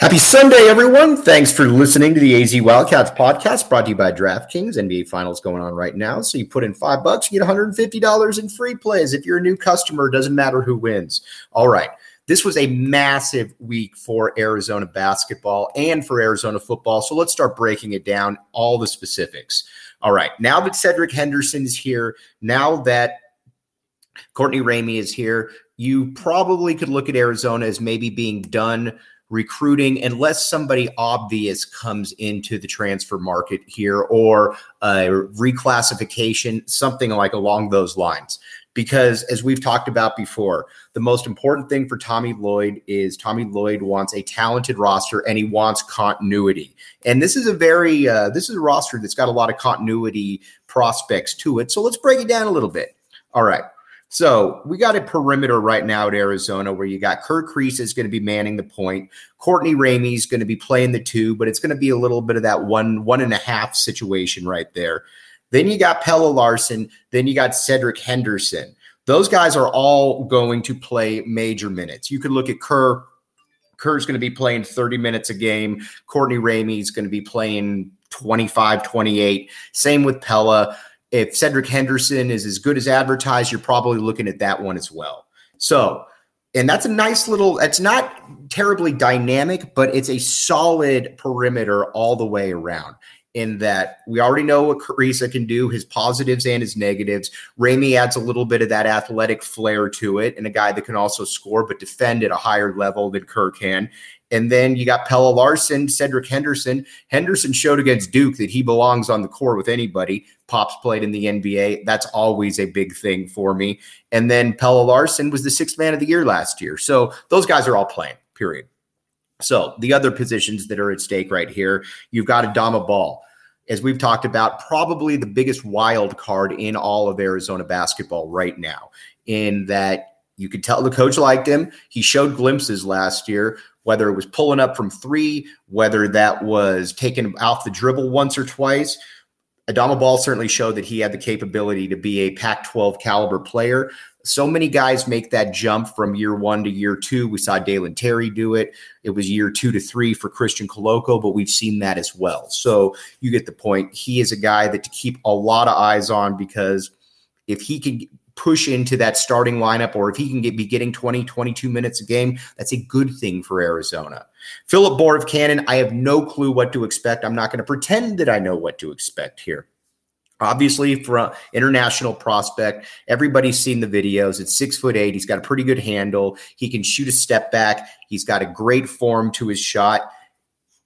Happy Sunday, everyone. Thanks for listening to the AZ Wildcats podcast brought to you by DraftKings. NBA Finals going on right now. So you put in five bucks, you get $150 in free plays. If you're a new customer, doesn't matter who wins. All right. This was a massive week for Arizona basketball and for Arizona football. So let's start breaking it down, all the specifics. All right. Now that Cedric Henderson is here, now that Courtney Ramey is here, you probably could look at Arizona as maybe being done recruiting unless somebody obvious comes into the transfer market here or a reclassification, something like along those lines. Because as we've talked about before, the most important thing for Tommy Lloyd is Tommy Lloyd wants a talented roster and he wants continuity. And this is a very uh, this is a roster that's got a lot of continuity prospects to it. So let's break it down a little bit. All right. So we got a perimeter right now at Arizona where you got Kerr Kriisa is going to be manning the point. Courtney Ramey is going to be playing the two, but it's going to be a little bit of that one, one and a half situation right there. Then you got Pelle Larsson. Then you got Cedric Henderson. Those guys are all going to play major minutes. You could look at Kerr. Kerr's going to be playing 30 minutes a game. Courtney Ramey is going to be playing 25, 28. Same with Pelle if Cedric Henderson is as good as advertised, you're probably looking at that one as well. So, and that's a nice little, it's not terribly dynamic, but it's a solid perimeter all the way around. In that we already know what Kriisa can do, his positives and his negatives. Ramey adds a little bit of that athletic flair to it, and a guy that can also score but defend at a higher level than Kerr can. And then you got Pelle Larsson, Cedric Henderson. Henderson showed against Duke that he belongs on the court with anybody. Pops played in the NBA. That's always a big thing for me. And then Pelle Larsson was the sixth man of the year last year. So those guys are all playing, period. So the other positions that are at stake right here, you've got Adama Ball. As we've talked about, probably the biggest wild card in all of Arizona basketball right now, in that you could tell the coach liked him. He showed glimpses last year, whether it was pulling up from three, whether that was taking off the dribble once or twice. Adama Ball certainly showed that he had the capability to be a Pac 12 caliber player. So many guys make that jump from year one to year two. We saw Dalen Terry do it. It was year two to three for Christian Koloko, but we've seen that as well. So you get the point. He is a guy that to keep a lot of eyes on because if he can push into that starting lineup or if he can get, be getting 20, 22 minutes a game, that's a good thing for Arizona. Filip Borovicanin, I have no clue what to expect. I'm not going to pretend that I know what to expect here. Obviously, for an international prospect, everybody's seen the videos. It's six foot eight. He's got a pretty good handle. He can shoot a step back. He's got a great form to his shot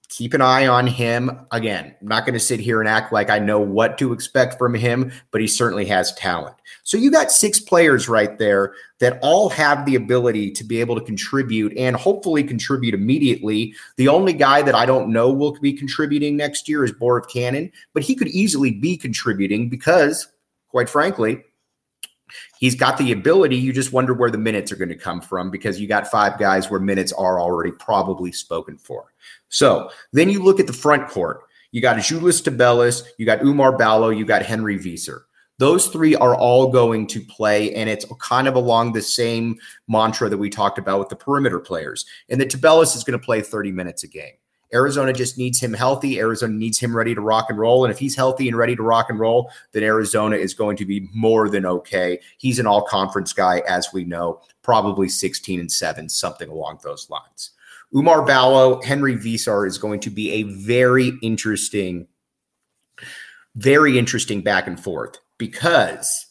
keep an eye on him. Again, I'm not going to sit here and act like I know what to expect from him, but he certainly has talent. So you got six players right there that all have the ability to be able to contribute and hopefully contribute immediately. The only guy that I don't know will be contributing next year is Borovicanin, but he could easily be contributing because, quite frankly, He's got the ability. You just wonder where the minutes are going to come from because you got five guys where minutes are already probably spoken for. So then you look at the front court. You got Julius Tubelis, you got Oumar Ballo, you got Henry Veesaar. Those three are all going to play, and it's kind of along the same mantra that we talked about with the perimeter players. And that Tubelis is going to play 30 minutes a game. Arizona just needs him healthy. Arizona needs him ready to rock and roll. And if he's healthy and ready to rock and roll, then Arizona is going to be more than okay. He's an all conference guy, as we know, probably 16 and 7, something along those lines. Oumar Ballo, Henry Veesaar is going to be a very interesting, very interesting back and forth because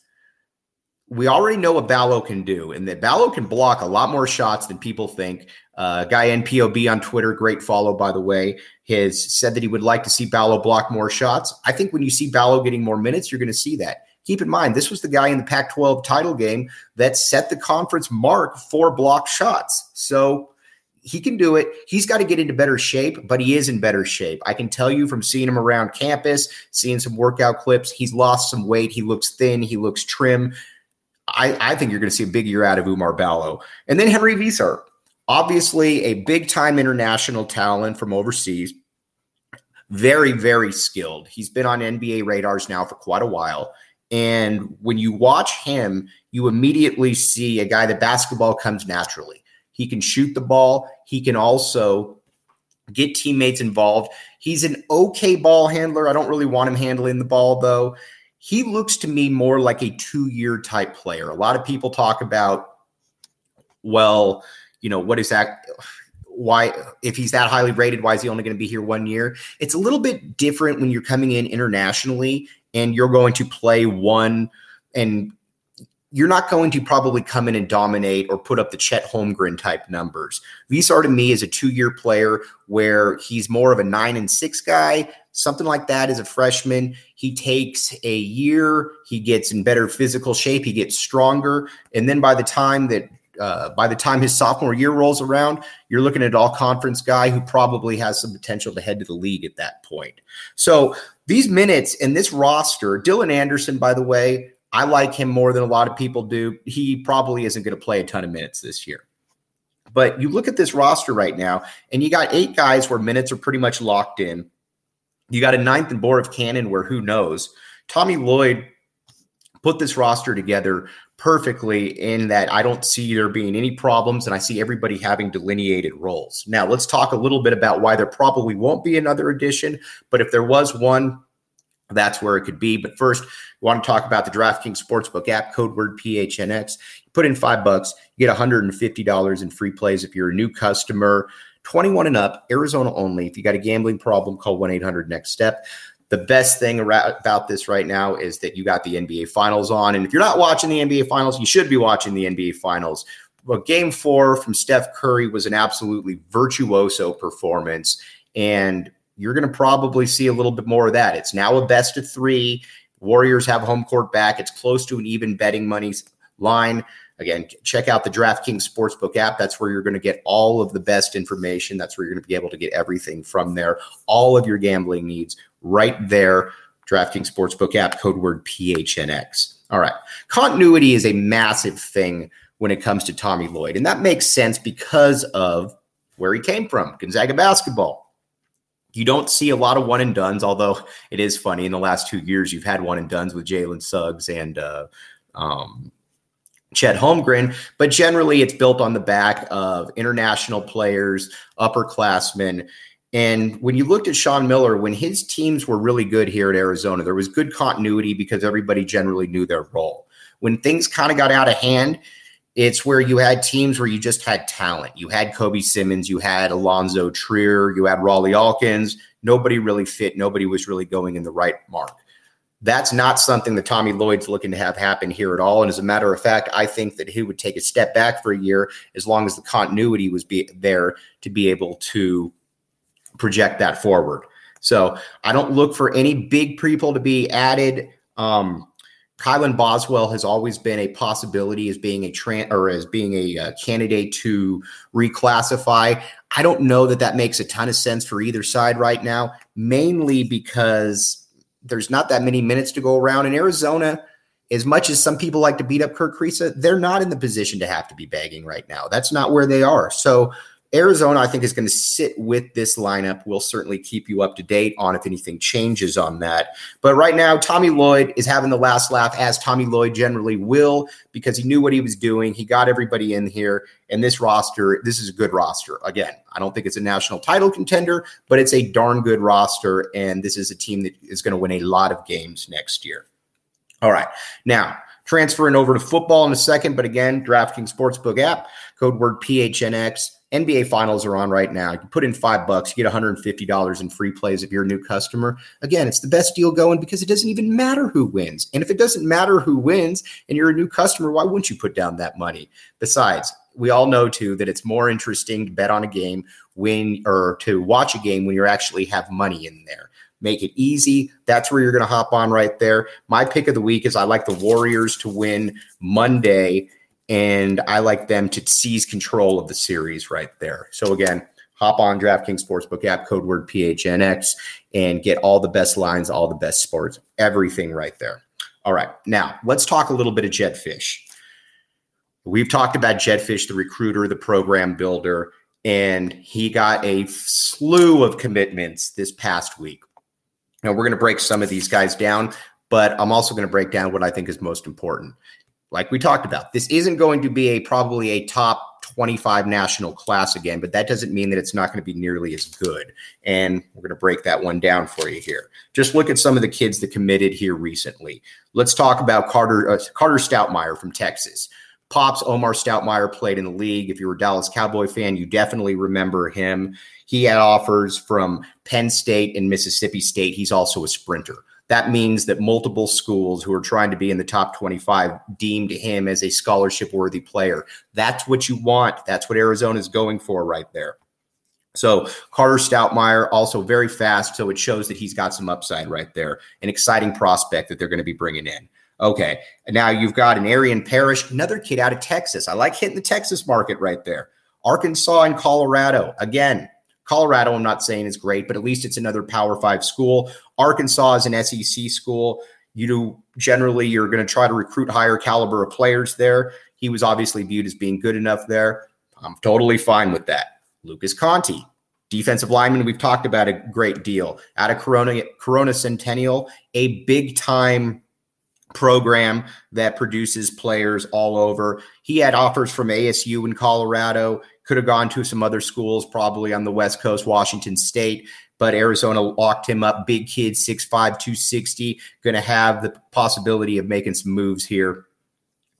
we already know what Ballo can do, and that Ballo can block a lot more shots than people think. Uh, guy NPOB on Twitter, great follow by the way, has said that he would like to see Ballo block more shots. I think when you see Ballo getting more minutes, you're going to see that. Keep in mind, this was the guy in the Pac 12 title game that set the conference mark for block shots. So he can do it. He's got to get into better shape, but he is in better shape. I can tell you from seeing him around campus, seeing some workout clips, he's lost some weight. He looks thin, he looks trim. I, I think you're going to see a big year out of Oumar Ballo. And then Henry Veesaar, obviously a big time international talent from overseas. Very, very skilled. He's been on NBA radars now for quite a while. And when you watch him, you immediately see a guy that basketball comes naturally. He can shoot the ball. He can also get teammates involved. He's an okay ball handler. I don't really want him handling the ball, though. He looks to me more like a two year type player. A lot of people talk about, well, you know, what is that? Why, if he's that highly rated, why is he only going to be here one year? It's a little bit different when you're coming in internationally and you're going to play one and you're not going to probably come in and dominate or put up the Chet Holmgren type numbers. Veesaar to me is a two year player where he's more of a nine and six guy, something like that as a freshman. He takes a year, he gets in better physical shape, he gets stronger. And then by the time that uh, by the time his sophomore year rolls around, you're looking at all conference guy who probably has some potential to head to the league at that point. So these minutes in this roster, Dylan Anderson, by the way, I like him more than a lot of people do. He probably isn't going to play a ton of minutes this year. But you look at this roster right now, and you got eight guys where minutes are pretty much locked in. You got a ninth and Borovicanin where who knows. Tommy Lloyd put this roster together perfectly in that I don't see there being any problems and I see everybody having delineated roles. Now, let's talk a little bit about why there probably won't be another edition, but if there was one, that's where it could be. But first, we want to talk about the DraftKings Sportsbook app, code word PHNX. Put in five bucks, you get $150 in free plays if you're a new customer. 21 and up, Arizona only. If you got a gambling problem, call 1 800 Next Step. The best thing about this right now is that you got the NBA Finals on. And if you're not watching the NBA Finals, you should be watching the NBA Finals. Well, game four from Steph Curry was an absolutely virtuoso performance. And you're going to probably see a little bit more of that. It's now a best of three. Warriors have home court back. It's close to an even betting money line. Again, check out the DraftKings Sportsbook app. That's where you're going to get all of the best information. That's where you're going to be able to get everything from there. All of your gambling needs right there. DraftKings Sportsbook app, code word PHNX. All right. Continuity is a massive thing when it comes to Tommy Lloyd. And that makes sense because of where he came from Gonzaga basketball. You don't see a lot of one and duns, although it is funny. In the last two years, you've had one and duns with Jalen Suggs and uh, um, Chet Holmgren, but generally it's built on the back of international players, upperclassmen. And when you looked at Sean Miller, when his teams were really good here at Arizona, there was good continuity because everybody generally knew their role. When things kind of got out of hand, it's where you had teams where you just had talent. You had Kobe Simmons, you had Alonzo Trier, you had Rawle Alkins. Nobody really fit. Nobody was really going in the right mark. That's not something that Tommy Lloyd's looking to have happen here at all. And as a matter of fact, I think that he would take a step back for a year as long as the continuity was be there to be able to project that forward. So I don't look for any big people to be added. Um, Kylan Boswell has always been a possibility as being a tran or as being a uh, candidate to reclassify. I don't know that that makes a ton of sense for either side right now, mainly because there's not that many minutes to go around in Arizona. As much as some people like to beat up Kerr Kriisa, they're not in the position to have to be begging right now. That's not where they are. So Arizona, I think, is going to sit with this lineup. We'll certainly keep you up to date on if anything changes on that. But right now, Tommy Lloyd is having the last laugh, as Tommy Lloyd generally will, because he knew what he was doing. He got everybody in here. And this roster, this is a good roster. Again, I don't think it's a national title contender, but it's a darn good roster. And this is a team that is going to win a lot of games next year. All right. Now, transferring over to football in a second, but again, DraftKings Sportsbook app, code word PHNX NBA finals are on right now. You put in five bucks, you get $150 in free plays if you're a new customer. Again, it's the best deal going because it doesn't even matter who wins. And if it doesn't matter who wins and you're a new customer, why wouldn't you put down that money? Besides, we all know too that it's more interesting to bet on a game when or to watch a game when you actually have money in there. Make it easy. That's where you're going to hop on right there. My pick of the week is I like the Warriors to win Monday and I like them to seize control of the series right there. So again, hop on DraftKings Sportsbook app, code word PHNX, and get all the best lines, all the best sports, everything right there. All right, now let's talk a little bit of Jedd Fisch. We've talked about Jedd Fisch, the recruiter, the program builder, and he got a slew of commitments this past week. Now we're going to break some of these guys down, but I'm also going to break down what I think is most important like we talked about, this isn't going to be a probably a top 25 national class again, but that doesn't mean that it's not going to be nearly as good. And we're going to break that one down for you here. Just look at some of the kids that committed here recently. Let's talk about Carter uh, Carter Stoutmire from Texas. Pops Omar Stoutmire played in the league. If you're a Dallas Cowboy fan, you definitely remember him. He had offers from Penn State and Mississippi State. He's also a sprinter that means that multiple schools who are trying to be in the top 25 deemed him as a scholarship worthy player. That's what you want. That's what Arizona is going for right there. So Carter Stoutmire also very fast, so it shows that he's got some upside right there. An exciting prospect that they're going to be bringing in. Okay, now you've got an Arian Parrish, another kid out of Texas. I like hitting the Texas market right there. Arkansas and Colorado again. Colorado, I'm not saying is great, but at least it's another Power Five school. Arkansas is an SEC school. You do generally you're going to try to recruit higher caliber of players there. He was obviously viewed as being good enough there. I'm totally fine with that. Lucas Conti, defensive lineman, we've talked about a great deal. Out of Corona, Corona Centennial, a big time program that produces players all over. He had offers from ASU in Colorado, could have gone to some other schools, probably on the West Coast, Washington State, but Arizona locked him up. Big kid, 6'5, 260, going to have the possibility of making some moves here.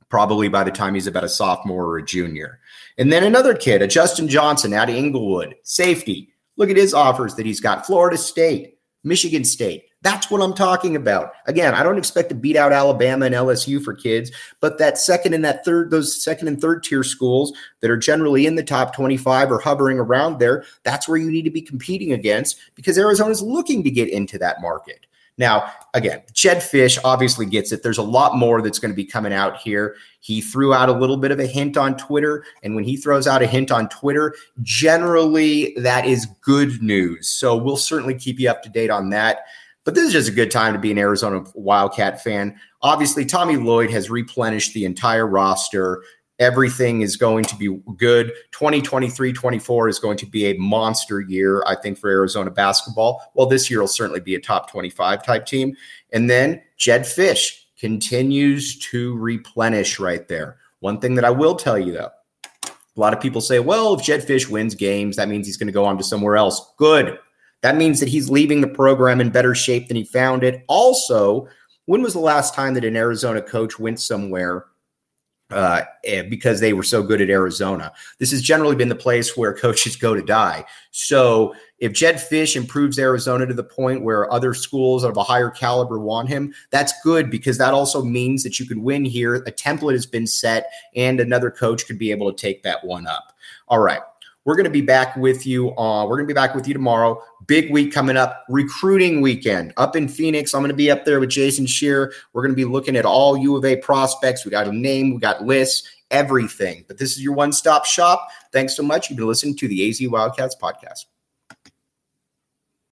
Probably by the time he's about a sophomore or a junior. And then another kid, a Justin Johnson out of Inglewood, safety. Look at his offers that he's got Florida State, Michigan State, that's what I'm talking about. Again, I don't expect to beat out Alabama and LSU for kids, but that second and that third, those second and third tier schools that are generally in the top 25 or hovering around there, that's where you need to be competing against because Arizona's looking to get into that market. Now, again, Jedd Fisch obviously gets it. There's a lot more that's going to be coming out here. He threw out a little bit of a hint on Twitter. And when he throws out a hint on Twitter, generally that is good news. So we'll certainly keep you up to date on that. But this is just a good time to be an Arizona Wildcat fan. Obviously, Tommy Lloyd has replenished the entire roster. Everything is going to be good. 2023 24 is going to be a monster year, I think, for Arizona basketball. Well, this year will certainly be a top 25 type team. And then Jedd Fisch continues to replenish right there. One thing that I will tell you, though, a lot of people say, well, if Jedd Fisch wins games, that means he's going to go on to somewhere else. Good. That means that he's leaving the program in better shape than he found it. Also, when was the last time that an Arizona coach went somewhere uh, eh, because they were so good at Arizona? This has generally been the place where coaches go to die. So if Jedd Fisch improves Arizona to the point where other schools of a higher caliber want him, that's good because that also means that you can win here. A template has been set, and another coach could be able to take that one up. All right. We're going to be back with you. Uh, we're going to be back with you tomorrow. Big week coming up, recruiting weekend up in Phoenix. I'm going to be up there with Jason Scheer. We're going to be looking at all U of A prospects. We got a name, we got lists, everything. But this is your one stop shop. Thanks so much. You've been listening to the AZ Wildcats podcast.